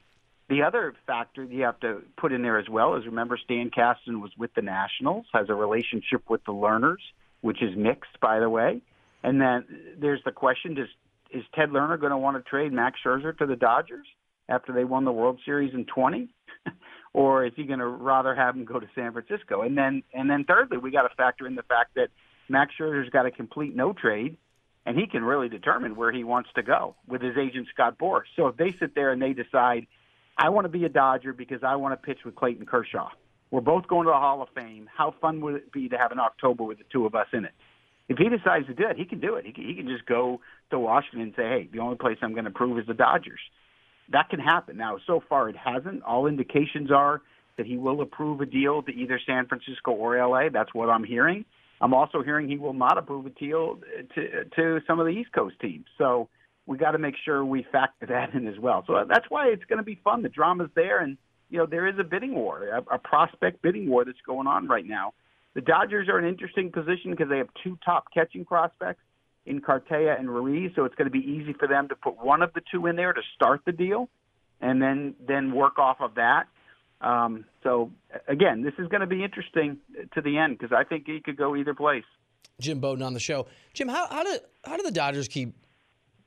The other factor you have to put in there as well is remember Stan Kasten was with the Nationals, has a relationship with the Lerners, which is mixed, by the way. And then there's the question: Does is Ted Lerner going to want to trade Max Scherzer to the Dodgers after they won the World Series in 20? *laughs* or is he going to rather have him go to San Francisco? And then, and then thirdly, we got to factor in the fact that Max Scherzer's got a complete no trade, and he can really determine where he wants to go with his agent Scott Boras. So if they sit there and they decide, I want to be a Dodger because I want to pitch with Clayton Kershaw. We're both going to the Hall of Fame. How fun would it be to have an October with the two of us in it? If he decides to do it, he can do it. He can, he can just go to Washington and say, "Hey, the only place I'm going to prove is the Dodgers." That can happen. Now, so far it hasn't. All indications are that he will approve a deal to either San Francisco or LA. That's what I'm hearing. I'm also hearing he will not approve a deal to to some of the East Coast teams. So we got to make sure we factor that in as well. So that's why it's going to be fun. The drama's there, and you know there is a bidding war, a, a prospect bidding war that's going on right now. The Dodgers are in an interesting position because they have two top catching prospects in Cartaya and Ruiz, so it's going to be easy for them to put one of the two in there to start the deal, and then then work off of that. Um, so again, this is going to be interesting to the end because I think he could go either place. Jim Bowden on the show. Jim, how, how do how do the Dodgers keep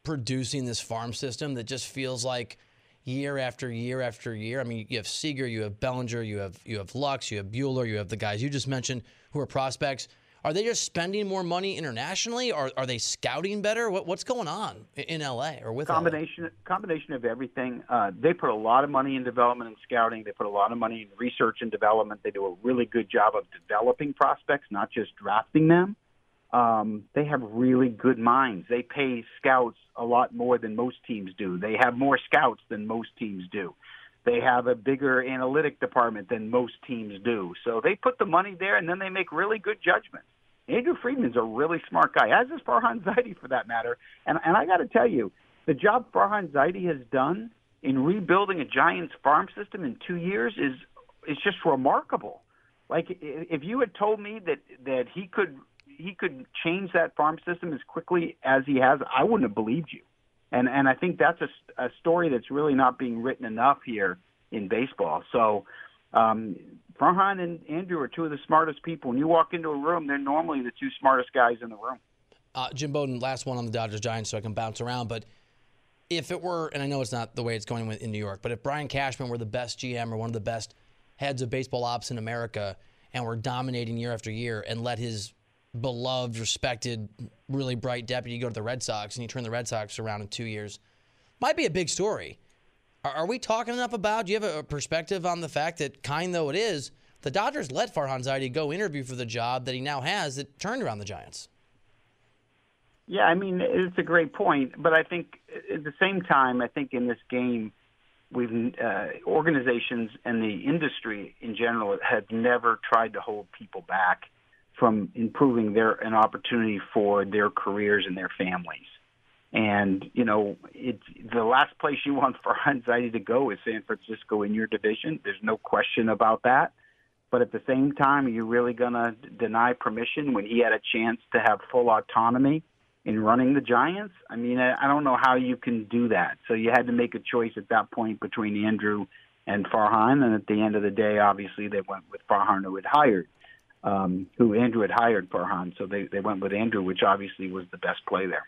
producing this farm system that just feels like year after year after year? I mean, you have Seager, you have Bellinger, you have you have Lux, you have Buehler, you have the guys you just mentioned who are prospects. Are they just spending more money internationally, or are they scouting better? What, what's going on in LA or with combination LA? combination of everything? Uh, they put a lot of money in development and scouting. They put a lot of money in research and development. They do a really good job of developing prospects, not just drafting them. Um, they have really good minds. They pay scouts a lot more than most teams do. They have more scouts than most teams do. They have a bigger analytic department than most teams do. So they put the money there, and then they make really good judgments. Andrew Friedman's a really smart guy, as is Farhan Zaidi for that matter. And and I got to tell you, the job Farhan Zaidi has done in rebuilding a Giants farm system in two years is is just remarkable. Like if you had told me that that he could he could change that farm system as quickly as he has, I wouldn't have believed you. And and I think that's a, a story that's really not being written enough here in baseball. So um, Farhan and Andrew are two of the smartest people. When you walk into a room, they're normally the two smartest guys in the room. Uh, Jim Bowden, last one on the Dodgers Giants, so I can bounce around. But if it were, and I know it's not the way it's going in New York, but if Brian Cashman were the best GM or one of the best heads of baseball ops in America, and were dominating year after year, and let his beloved, respected, really bright deputy go to the Red Sox, and he turned the Red Sox around in two years, might be a big story. Are, are we talking enough about? Do you have a, a, perspective on the fact that, kind though it is, the Dodgers let Farhan Zaidi go interview for the job that he now has that turned around the Giants? Yeah, I mean it's a great point, but I think at the same time, I think in this game, we've uh, organizations and the industry in general have never tried to hold people back from improving their an opportunity for their careers and their families. And you know, it's the last place you want *laughs* for anxiety to go is San Francisco in your division. There's no question about that. But at the same time, are you really going to deny permission when he had a chance to have full autonomy in running the Giants? I mean, I don't know how you can do that. So you had to make a choice at that point between Andrew and Farhan, and at the end of the day, obviously they went with Farhan, who had hired, um, who Andrew had hired Farhan. So they they went with Andrew, which obviously was the best play there.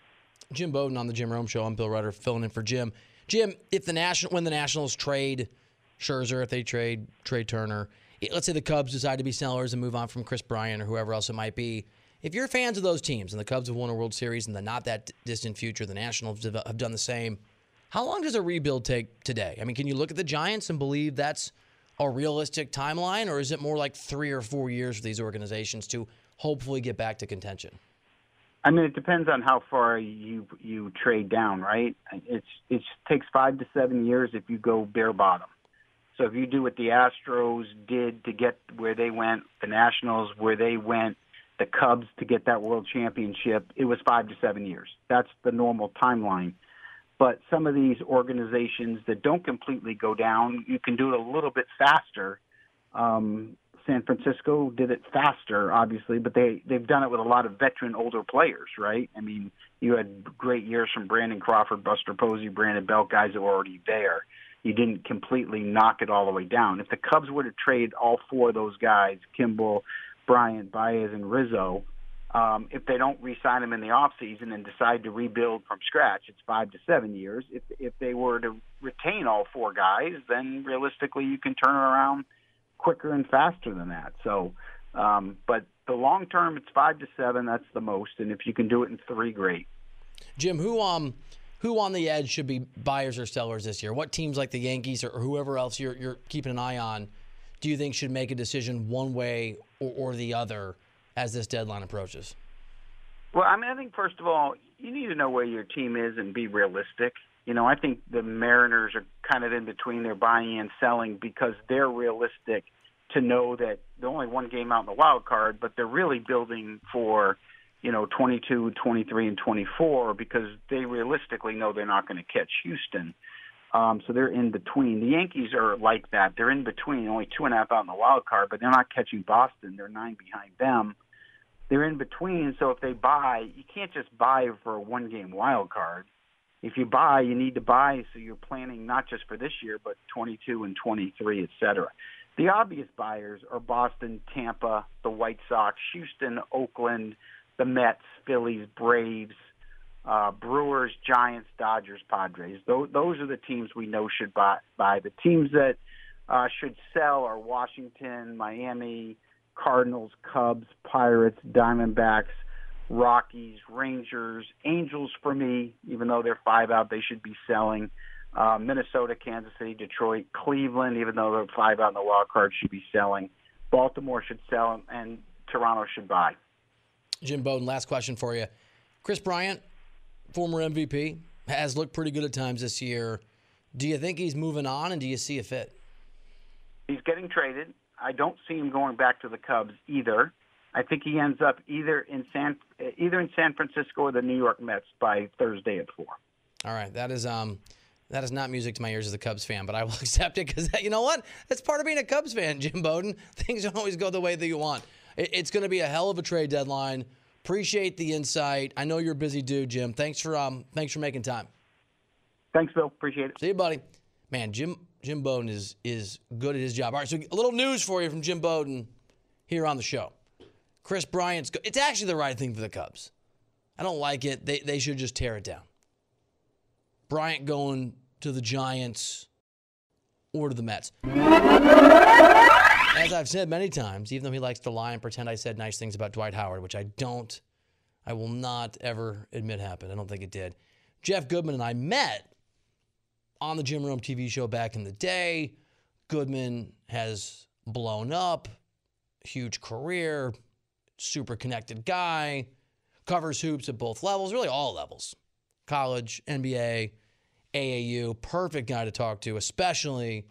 Jim Bowden on the Jim Rome Show. I'm Bill Reiter filling in for Jim. Jim, if the national when the Nationals trade Scherzer, if they trade Trea Turner, let's say the Cubs decide to be sellers and move on from Kris Bryant or whoever else it might be. If you're fans of those teams and the Cubs have won a World Series in the not that distant future, the Nationals have done the same. How long does a rebuild take today? I mean, can you look at the Giants and believe that's a realistic timeline, or is it more like three or four years for these organizations to hopefully get back to contention? I mean, it depends on how far you you trade down, right? It's it takes five to seven years if you go bare bottom. So if you do what the Astros did to get where they went, the Nationals where they went, the Cubs to get that World Championship, it was five to seven years. That's the normal timeline. But some of these organizations that don't completely go down, you can do it a little bit faster. Um, San Francisco did it faster, obviously, but they they've done it with a lot of veteran older players, right? I mean, you had great years from Brandon Crawford, Buster Posey, Brandon Belt, guys that were already there. You didn't completely knock it all the way down. If the Cubs were to trade all four of those guys, Kimbrel, Bryant, Baez, and Rizzo, um, if they don't re-sign them in the off season and decide to rebuild from scratch, it's five to seven years. If if they were to retain all four guys, then realistically you can turn around quicker and faster than that. So, um, but the long term, it's five to seven. That's the most, and if you can do it in three, great. Jim, who um, who on the edge should be buyers or sellers this year? What teams like the Yankees or, or whoever else you're you're keeping an eye on? Do you think should make a decision one way or, or the other as this deadline approaches? Well, I mean, I think first of all, you need to know where your team is and be realistic. You know, I think the Mariners are kind of in between. They're buying and selling because they're realistic to know that they're only one game out in the wild card, but they're really building for, you know, 22, 23, and 24 because they realistically know they're not going to catch Houston. Um, so they're in between. The Yankees are like that. They're in between, only two and a half out in the wild card, but they're not catching Boston. They're nine behind them. They're in between. So if they buy, you can't just buy for a one game wild card if you buy, you need to buy so you're planning not just for this year, but 22 and 23, et cetera. The obvious buyers are Boston, Tampa, the White Sox, Houston, Oakland, the Mets, Phillies, Braves, uh, Brewers, Giants, Dodgers, Padres. Those, those are the teams we know should buy. buy. The teams that uh, should sell are Washington, Miami, Cardinals, Cubs, Pirates, Diamondbacks, Rockies, Rangers, Angels for me, even though they're five out, they should be selling. Uh, Minnesota, Kansas City, Detroit, Cleveland, even though they're five out in the wild card, should be selling. Baltimore should sell, and Toronto should buy. Jim Bowden, last question for you. Kris Bryant, former MVP, has looked pretty good at times this year. Do you think he's moving on, and do you see a fit? He's getting traded. I don't see him going back to the Cubs either. I think he ends up either in San either in San Francisco or the New York Mets by Thursday at four. All right, that is um that is not music to my ears as a Cubs fan, but I will *laughs* accept it because you know what? That's part of being a Cubs fan, Jim Bowden. *laughs* Things don't always go the way that you want. it's going to be a hell of a trade deadline. Appreciate the insight. I know you're a busy dude, Jim. Thanks for um thanks for making time. Thanks, Bill. Appreciate it. See you, buddy. Man, Jim Jim Bowden is is good at his job. All right, so a little news for you from Jim Bowden here on the show. Kris Bryant's go- it's actually the right thing for the Cubs. I don't like it. They they should just tear it down. Bryant going to the Giants or to the Mets. As I've said many times, even though he likes to lie and pretend I said nice things about Dwight Howard, which I don't, I will not ever admit happened. I don't think it did. Jeff Goodman and I met on the Jim Rome TV show back in the day. Goodman has blown up, huge career, super connected guy, covers hoops at both levels, really all levels college, NBA, AAU. Perfect guy to talk to, especially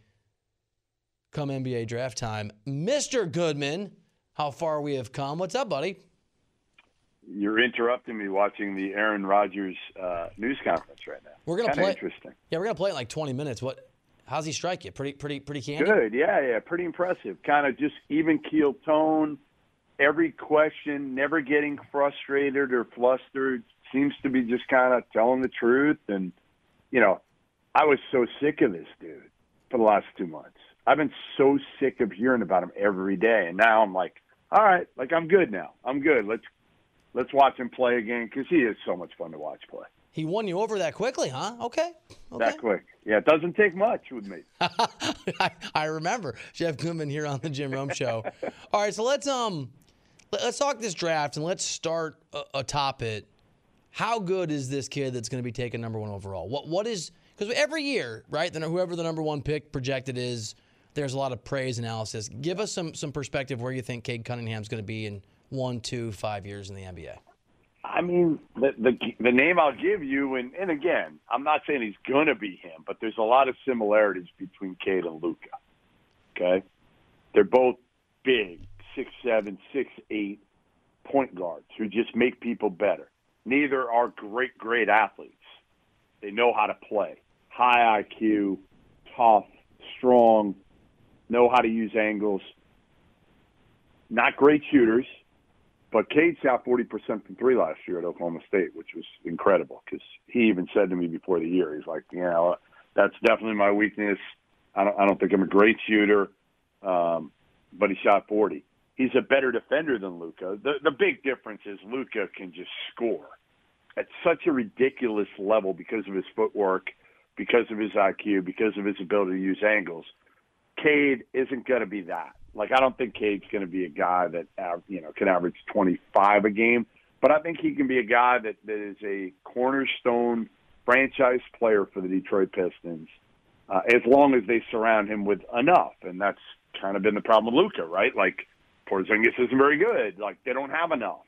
come NBA draft time. Mr. Goodman, how far we have come. What's up, buddy? You're interrupting me watching the Aaron Rodgers uh, news conference right now. We're gonna Kinda play. Interesting. Yeah, we're gonna play it in like 20 minutes. What? How's he strike you? Pretty, pretty, pretty candy. Good. Yeah, yeah. Pretty impressive. Kind of just even keel tone every question, never getting frustrated or flustered. Seems to be just kind of telling the truth. And, you know, I was so sick of this dude for the last two months. I've been so sick of hearing about him every day. And now I'm like, all right, like I'm good now. I'm good. Let's let's watch him play again because he is so much fun to watch play. He won you over that quickly, huh? Okay. okay. That quick. Yeah, it doesn't take much with me. *laughs* I, I remember Jeff Goodman here on the Jim Rome Show. All right, so let's um let- let's talk this draft and let's start atop it. How good is this kid that's going to be taken number one overall? What what is because every year, right? Then whoever the number one pick projected is, there's a lot of praise analysis. Give us some some perspective where you think Cade Cunningham's going to be in one, two, five years in the NBA. I mean, the, the the name I'll give you, and and again, I'm not saying he's gonna be him, but there's a lot of similarities between Cade and Luka. Okay, they're both big, six seven, six eight point guards who just make people better. Neither are great, great athletes. They know how to play. High IQ, tough, strong, know how to use angles. Not great shooters, but Cade shot 40% from three last year at Oklahoma State, which was incredible because he even said to me before the year, he's like, you know, that's definitely my weakness. I don't, I don't think I'm a great shooter, um, but he shot 40. He's a better defender than Luka. The, the big difference is Luka can just score at such a ridiculous level because of his footwork, because of his IQ, because of his ability to use angles. Cade isn't going to be that. Like I don't think Cade's going to be a guy that you know can average 25 a game, but I think he can be a guy that that is a cornerstone franchise player for the Detroit Pistons, uh, as long as they surround him with enough. And that's kind of been the problem with Luka, right? Like Porzingis isn't very good. Like they don't have enough.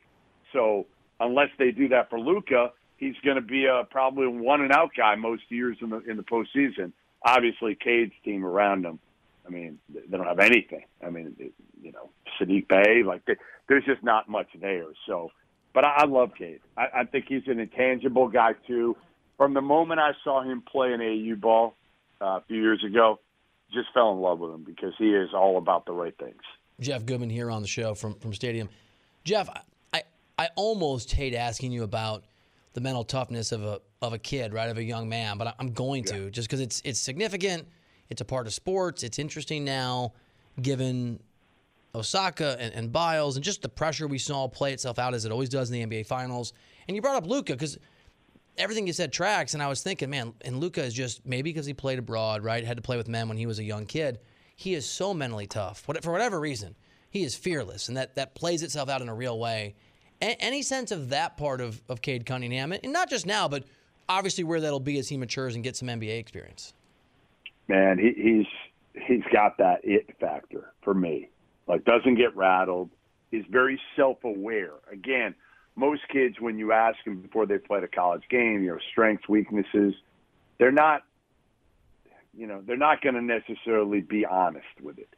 So unless they do that for Luka, he's going to be a probably one and out guy most years in the in the postseason. Obviously, Cade's team around him. I mean, they don't have anything. I mean, it- you know, Saddiq Bey, like they, there's just not much there. So, but I, I love Cade. I, I think he's an intangible guy too. From the moment I saw him play an AU ball uh, a few years ago, just fell in love with him because he is all about the right things. Jeff Goodman here on the show from from Stadium. Jeff, I I almost hate asking you about the mental toughness of a of a kid, right, of a young man, but I'm going to just because it's it's significant. It's a part of sports. It's interesting now, given Osaka and, and Biles and just the pressure we saw play itself out as it always does in the NBA Finals. And you brought up Luka because everything you said tracks, and I was thinking, man, and Luka is just maybe because he played abroad, right? Had to play with men when he was a young kid. He is so mentally tough. For whatever reason, he is fearless, and that that plays itself out in a real way. A- any sense of that part of of Cade Cunningham, and not just now, but obviously where that'll be as he matures and gets some NBA experience. Man, he, he's he's got that it factor for me. Like doesn't get rattled. He's very self-aware. Again, most kids when you ask them before they played a college game, you know, strengths, weaknesses, they're not you know, they're not going to necessarily be honest with it.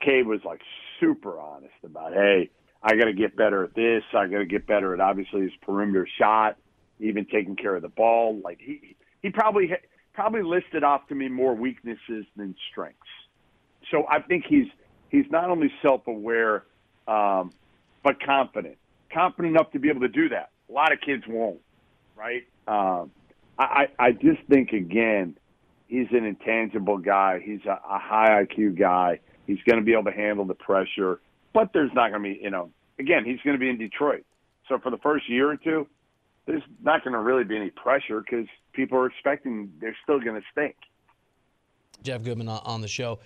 Cade was like super honest about, hey, I got to get better at this. I got to get better at obviously his perimeter shot, even taking care of the ball. Like he he probably probably listed off to me more weaknesses than strengths. So I think he's he's not only self-aware, um, but confident. Confident enough to be able to do that. A lot of kids won't, right? Um, I, I just think again, he's an intangible guy. He's a, a high IQ guy. He's going to be able to handle the pressure, but there's not going to be, you know, again, he's going to be in Detroit. So for the first year or two, there's not going to really be any pressure because people are expecting they're still going to stink. Jeff Goodman on- the show.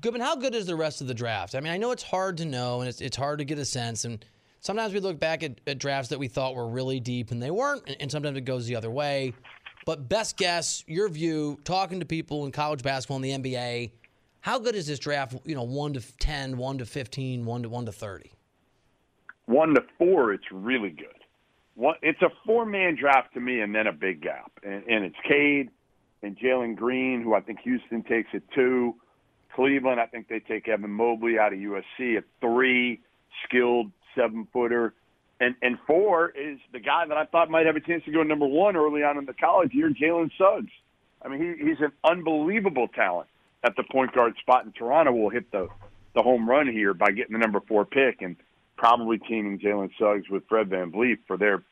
Goodman, how good is the rest of the draft? I mean, I know it's hard to know and it's, it's hard to get a sense. And sometimes we look back at, at drafts that we thought were really deep and they weren't. And, and sometimes it goes the other way. But best guess, your view, talking to people in college basketball and the NBA, how good is this draft? You know, one to 10, one to 15, one to one to 30. One to four, it's really good. One, it's a four-man draft to me, and then a big gap, and, and it's Cade and Jalen Green, who I think Houston takes at two. Cleveland, I think they take Evan Mobley out of USC at three, skilled seven-footer, and and four is the guy that I thought might have a chance to go number one early on in the college year, Jalen Suggs. I mean, he, he's an unbelievable talent at the point guard spot in Toronto. Will hit the the home run here by getting the number four pick and probably teaming Jalen Suggs with Fred VanVleet for their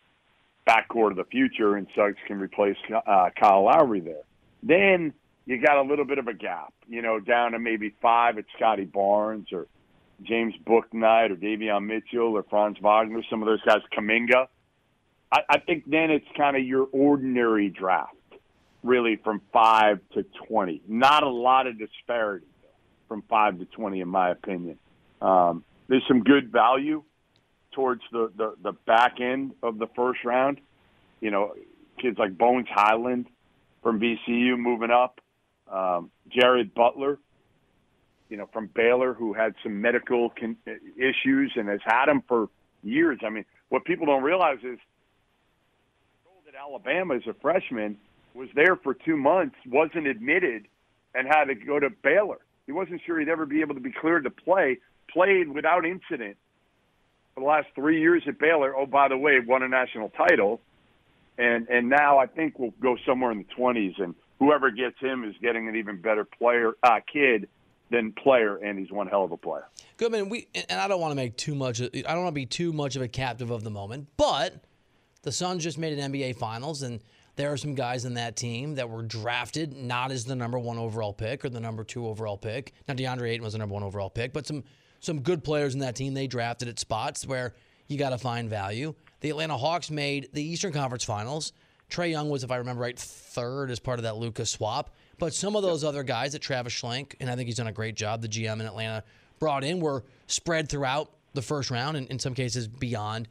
backcourt of the future, and Suggs can replace uh, Kyle Lowry there. Then you got a little bit of a gap, you know, down to maybe five at Scottie Barnes or James Bouknight or Davion Mitchell or Franz Wagner, some of those guys, Kuminga. I, I think then it's kind of your ordinary draft, really from five to twenty. Not a lot of disparity from five to twenty, in my opinion. Um, there's some good value towards the, the the back end of the first round. You know, kids like Bones Hyland from VCU moving up, um, Jared Butler, you know, from Baylor who had some medical con- issues and has had them for years. I mean, what people don't realize is that Alabama as a freshman was there for two months, wasn't admitted, and had to go to Baylor. He wasn't sure he'd ever be able to be cleared to play. Played without incident for the last three years at Baylor. Oh, by the way, won a national title, and and now I think we'll go somewhere in the twenties. And whoever gets him is getting an even better player, uh, kid than player, and he's one hell of a player. Goodman, we and I don't want to make too much. I don't want to be too much of a captive of the moment, but the Suns just made an NBA Finals, and there are some guys in that team that were drafted not as the number one overall pick or the number two overall pick. Now DeAndre Ayton was the number one overall pick, but some some good players in that team they drafted at spots where you got to find value. The Atlanta Hawks made the Eastern Conference Finals. Trae Young was, if I remember right, third as part of that Luka swap. But some of those other guys that Travis Schlenk, and I think he's done a great job, the GM in Atlanta brought in, were spread throughout the first round and in some cases beyond.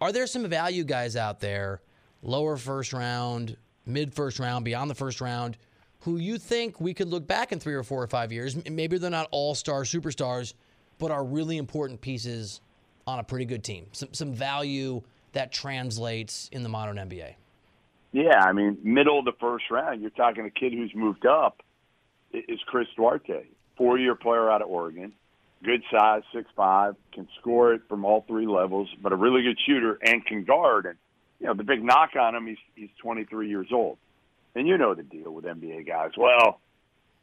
Are there some value guys out there, lower first round, mid first round, beyond the first round, who you think we could look back in three or four or five years? Maybe they're not all star superstars, but are really important pieces on a pretty good team. Some, some value that translates in the modern NBA. Yeah, I mean, middle of the first round, you're talking a kid who's moved up is Chris Duarte, four year player out of Oregon, good size, six five, can score it from all three levels, but a really good shooter and can guard. And you know, the big knock on him, he's he's 23 years old, and you know the deal with NBA guys. Well,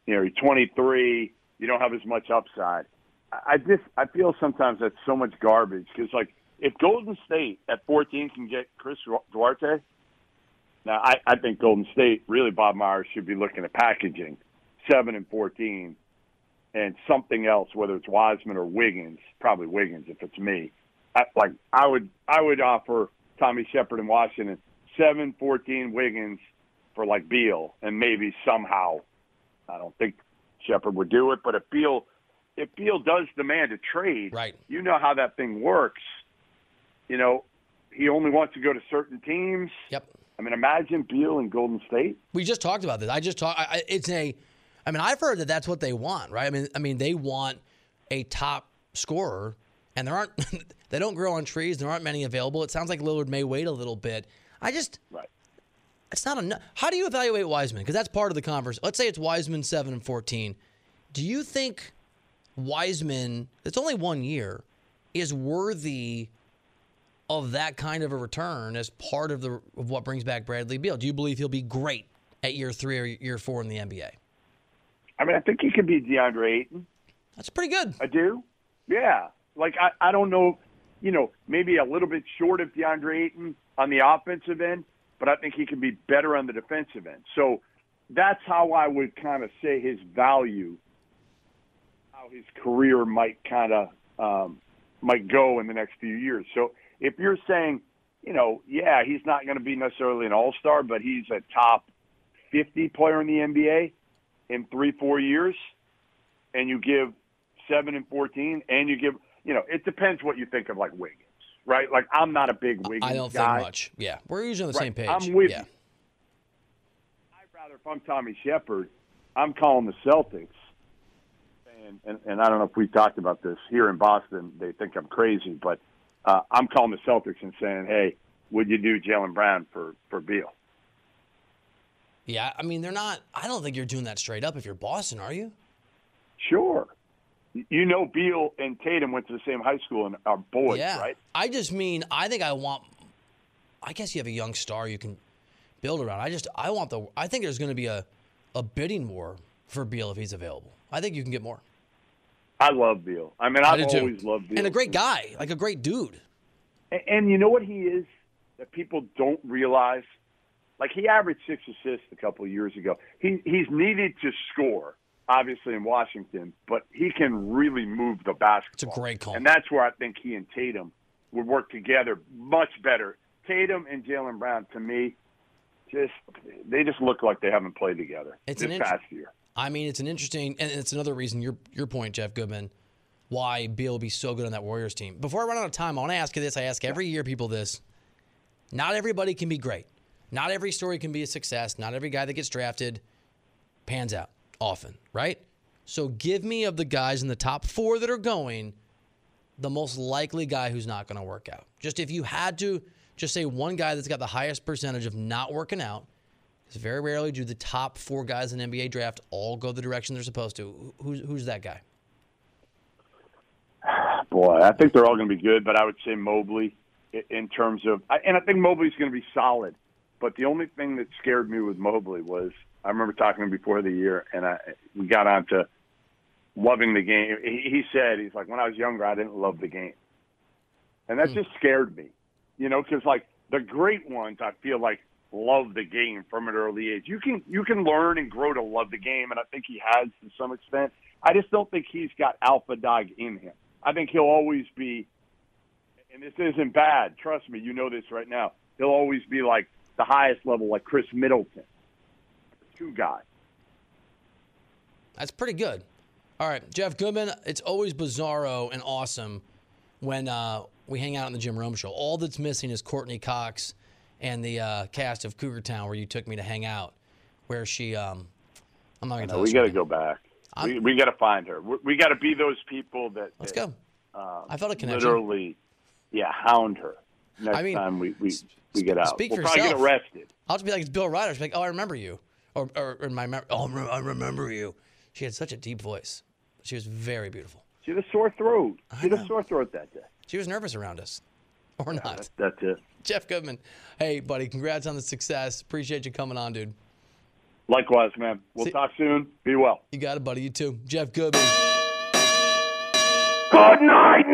you know, you're 23, you don't have as much upside. I just I feel sometimes that's so much garbage because like if Golden State at 14 can get Chris Duarte, now I, I think Golden State really Bob Myers should be looking at packaging seven and 14 and something else, whether it's Wiseman or Wiggins, probably Wiggins if it's me. I, like I would I would offer Tommy Sheppard in Washington seven 14 Wiggins for like Beal and maybe somehow I don't think Sheppard would do it, but if Beal if Beal does demand a trade, right. you know how that thing works. You know, he only wants to go to certain teams. Yep. I mean, imagine Beal in Golden State. We just talked about this. I just talked. It's a. I mean, I've heard that that's what they want, right? I mean, I mean, they want a top scorer, and there aren't. *laughs* they don't grow on trees. There aren't many available. It sounds like Lillard may wait a little bit. I just. Right. It's not enough. How do you evaluate Wiseman? Because that's part of the conversation. Let's say it's Wiseman seven and fourteen. Do you think Wiseman, it's only one year, is worthy of that kind of a return as part of the of what brings back Bradley Beal? Do you believe he'll be great at year three or year four in the NBA? I mean, I think he could be DeAndre Ayton. That's pretty good. I do. Yeah. Like I, I don't know, you know, maybe a little bit short of DeAndre Ayton on the offensive end, but I think he can be better on the defensive end. So that's how I would kind of say his value how his career might kind of um, might go in the next few years. So if you're saying, you know, yeah, he's not going to be necessarily an all star, but he's a top 50 player in the NBA in three, four years, and you give seven and 14, and you give, you know, it depends what you think of like Wiggins, right? Like I'm not a big Wiggins I don't guy. think much. Yeah, we're usually on the Right. same page. I'm with yeah. you. I'd rather, if I'm Tommy Sheppard, I'm calling the Celtics. And, and, and I don't know if we've talked about this here in Boston. They think I'm crazy, but uh, I'm calling the Celtics and saying, "Hey, would you do Jaylen Brown for for Beal?" Yeah, I mean, they're not. I don't think you're doing that straight up if you're Boston, are you? Sure. You know, Beal and Tatum went to the same high school and are boys, yeah. right? I just mean, I think I want. I guess you have a young star you can build around. I just, I want the. I think there's going to be a, a bidding war for Beal if he's available. I think you can get more. I love Beal. I mean, I I've too. always loved Beal. And a great guy, like a great dude. And, and you know what he is that people don't realize? Like he averaged six assists a couple of years ago. He he's needed to score, obviously in Washington, but he can really move the basketball. It's a great call. And that's where I think he and Tatum would work together much better Tatum and Jaylen Brown to me, just they just look like they haven't played together It's this an int- past year. I mean, it's an interesting, and it's another reason your your point, Jeff Goodman, why Beal will be so good on that Warriors team. Before I run out of time, I want to ask you this. I ask every year people this. Not everybody can be great. Not every story can be a success. Not every guy that gets drafted pans out often, right? So give me of the guys in the top four that are going, the most likely guy who's not going to work out. Just if you had to just say one guy that's got the highest percentage of not working out, because very rarely do the top four guys in the NBA draft all go the direction they're supposed to. Who's who's that guy? Boy, I think they're all going to be good, but I would say Mobley in terms of, I- and I think Mobley's going to be solid. But the only thing that scared me with Mobley was I remember talking to him before the year, and I we got on to loving the game. He, he said he's like when I was younger, I didn't love the game, and that hmm. just scared me, you know, because like the great ones, I feel like love the game from an early age. You can you can learn and grow to love the game, and I think he has to some extent. I just don't think he's got alpha dog in him. I think he'll always be, and this isn't bad. Trust me, you know this right now. He'll always be like the highest level, like Khris Middleton, two guy. That's pretty good. All right, Jeff Goodman. It's always bizarro and awesome when uh, we hang out on the Jim Rome show. All that's missing is Courteney Cox and the uh, cast of Cougar Town, where you took me to hang out, where she. Um, I'm not gonna No, tell. we got to go back. We, we got to find her. We, we got to be those people that. Let's that, go. Uh, I felt a connection. Literally, yeah, hound her next I mean, time we, we, we get out. speak we'll for probably yourself. get arrested. I'll just be like, it's Bill Reiter. Be like, oh, I remember you. Or, or, or in my oh, I remember you. She had such a deep voice. She was very beautiful. She had a sore throat. She had a sore throat that day. She was nervous around us. Or not. That's, that's it. Jeff Goodman. Hey, buddy, congrats on the success. Appreciate you coming on, dude. Likewise, man. We'll See- talk soon. Be well. You got it, buddy. You too. Jeff Goodman. Good night,